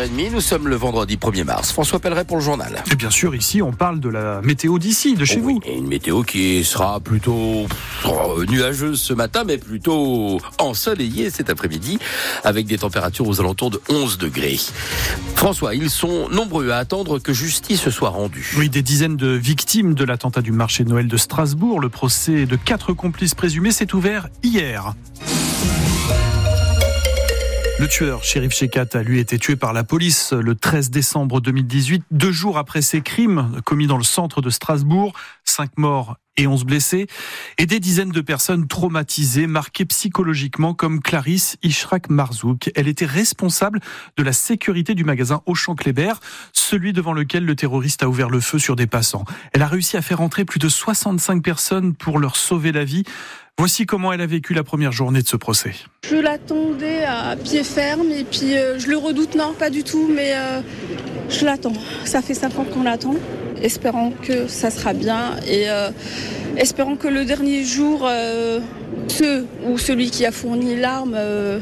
6h30, nous sommes le vendredi 1er mars. François Pelleret pour le journal. Et bien sûr, ici, on parle de la météo d'ici, de chez Oh vous. une météo qui sera plutôt oh, nuageuse ce matin, mais plutôt ensoleillée cet après-midi, avec des températures aux alentours de 11 degrés. François, ils sont nombreux à attendre que justice soit rendue. Oui, des dizaines de victimes de l'attentat du marché de Noël de Strasbourg. Le procès de quatre complices présumés s'est ouvert hier. Le tueur, Shérif Shekat, a lui été tué par la police le 13 décembre 2018, deux jours après ses crimes commis dans le centre de Strasbourg. Cinq morts et 11 blessés, et des dizaines de personnes traumatisées, marquées psychologiquement, comme Clarisse Ishrak Marzouk. Elle était responsable de la sécurité du magasin Auchan Kléber, celui devant lequel le terroriste a ouvert le feu sur des passants. Elle a réussi à faire entrer plus de 65 personnes pour leur sauver la vie. Voici comment elle a vécu la première journée de ce procès. Je l'attendais à pied ferme et puis euh, je le redoute, non, pas du tout, mais euh, je l'attends. Ça fait cinq ans qu'on l'attend. Espérons que ça sera bien et euh, espérons que le dernier jour, euh, ceux ou celui qui a fourni l'arme euh,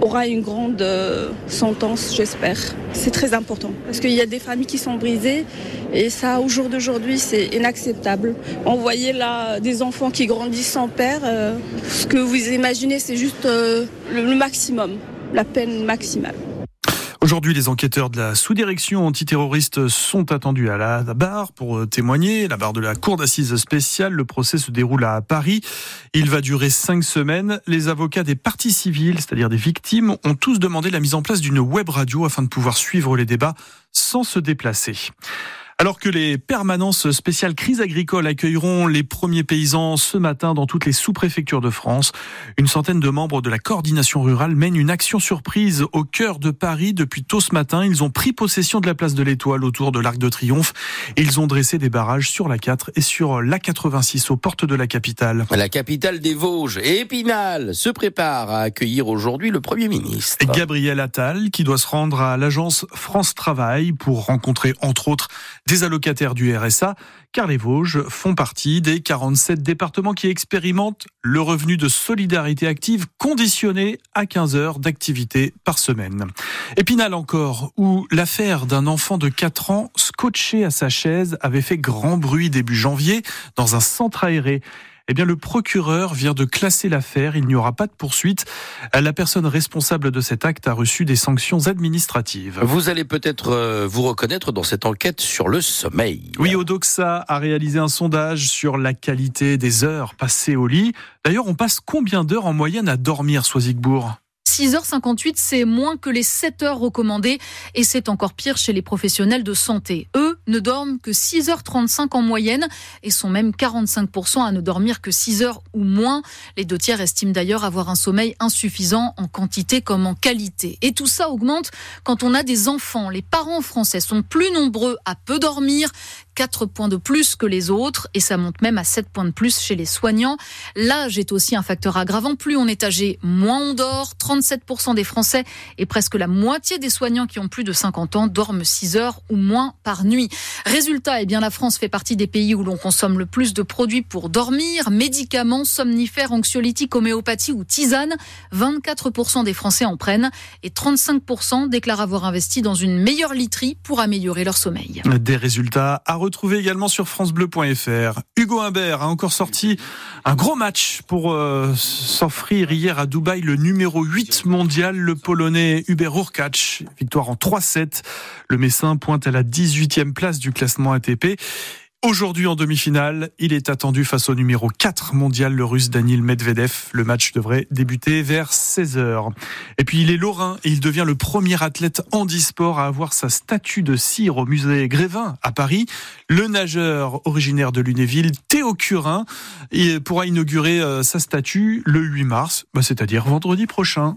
aura une grande euh, sentence, j'espère. C'est très important parce qu'il y a des familles qui sont brisées et ça, au jour d'aujourd'hui, c'est inacceptable. On voyait là des enfants qui grandissent sans père. ce que vous imaginez, c'est juste le maximum, la peine maximale. Aujourd'hui, les enquêteurs de la sous-direction antiterroriste sont attendus à la barre pour euh, témoigner, la barre de la cour d'assises spéciale. Le procès se déroule à Paris. Il va durer cinq semaines. Les avocats des parties civiles, c'est-à-dire des victimes, ont tous demandé la mise en place d'une web radio afin de pouvoir suivre les débats sans se déplacer. Alors que les permanences spéciales crise agricole accueilleront les premiers paysans ce matin dans toutes les sous-préfectures de France, une centaine de membres de la coordination rurale mènent une action surprise au cœur de Paris depuis tôt ce matin. Ils ont pris possession de la place de l'Étoile autour de l'Arc de Triomphe et ils ont dressé des barrages sur la 4 et sur la 86 aux portes de la capitale. La capitale des Vosges, Épinal, se prépare à accueillir aujourd'hui le Premier ministre. Et Gabriel Attal qui doit se rendre à l'agence France Travail pour rencontrer entre autres des allocataires du RSA, car les Vosges font partie des 47 départements qui expérimentent le revenu de solidarité active conditionné à 15 heures d'activité par semaine. Épinal encore, où l'affaire d'un enfant de 4 ans scotché à sa chaise avait fait grand bruit début janvier dans un centre aéré. Eh bien, le procureur vient de classer l'affaire. Il n'y aura pas de poursuite. La personne responsable de cet acte a reçu des sanctions administratives. Vous allez peut-être euh, vous reconnaître dans cette enquête sur le sommeil. Oui, Odoxa a réalisé un sondage sur la qualité des heures passées au lit. D'ailleurs, on passe combien d'heures en moyenne à dormir, Soisigbourg 6h58, c'est moins que les 7 heures recommandées et c'est encore pire chez les professionnels de santé. Eux ne dorment que 6h35 en moyenne et sont même 45% à ne dormir que 6 heures ou moins. Les deux tiers estiment d'ailleurs avoir un sommeil insuffisant en quantité comme en qualité. Et tout ça augmente quand on a des enfants. Les parents français sont plus nombreux à peu dormir, 4 points de plus que les autres et ça monte même à 7 points de plus chez les soignants. L'âge est aussi un facteur aggravant. Plus on est âgé, moins on dort. 37% des Français et presque la moitié des soignants qui ont plus de 50 ans dorment 6 heures ou moins par nuit. Résultat, eh bien, la France fait partie des pays où l'on consomme le plus de produits pour dormir, médicaments, somnifères, anxiolytiques, homéopathie ou tisane. 24% des Français en prennent et 35% déclarent avoir investi dans une meilleure literie pour améliorer leur sommeil. Des résultats à retrouver également sur francebleu.fr. Hugo Humbert a encore sorti un gros match pour euh, s'offrir hier à Dubaï le numéro 8 mondial, le Polonais Hubert Hurkacz. Victoire en 3-7. Le Messin pointe à la 18e place du classement ATP. Aujourd'hui en demi-finale, il est attendu face au numéro 4 mondial, le russe Daniil Medvedev. Le match devrait débuter vers 16h. Et puis il est lorrain et il devient le premier athlète handisport à avoir sa statue de cire au musée Grévin à Paris. Le nageur originaire de Lunéville, Théo Curin, pourra inaugurer euh, sa statue le 8 mars, bah, c'est-à-dire vendredi prochain.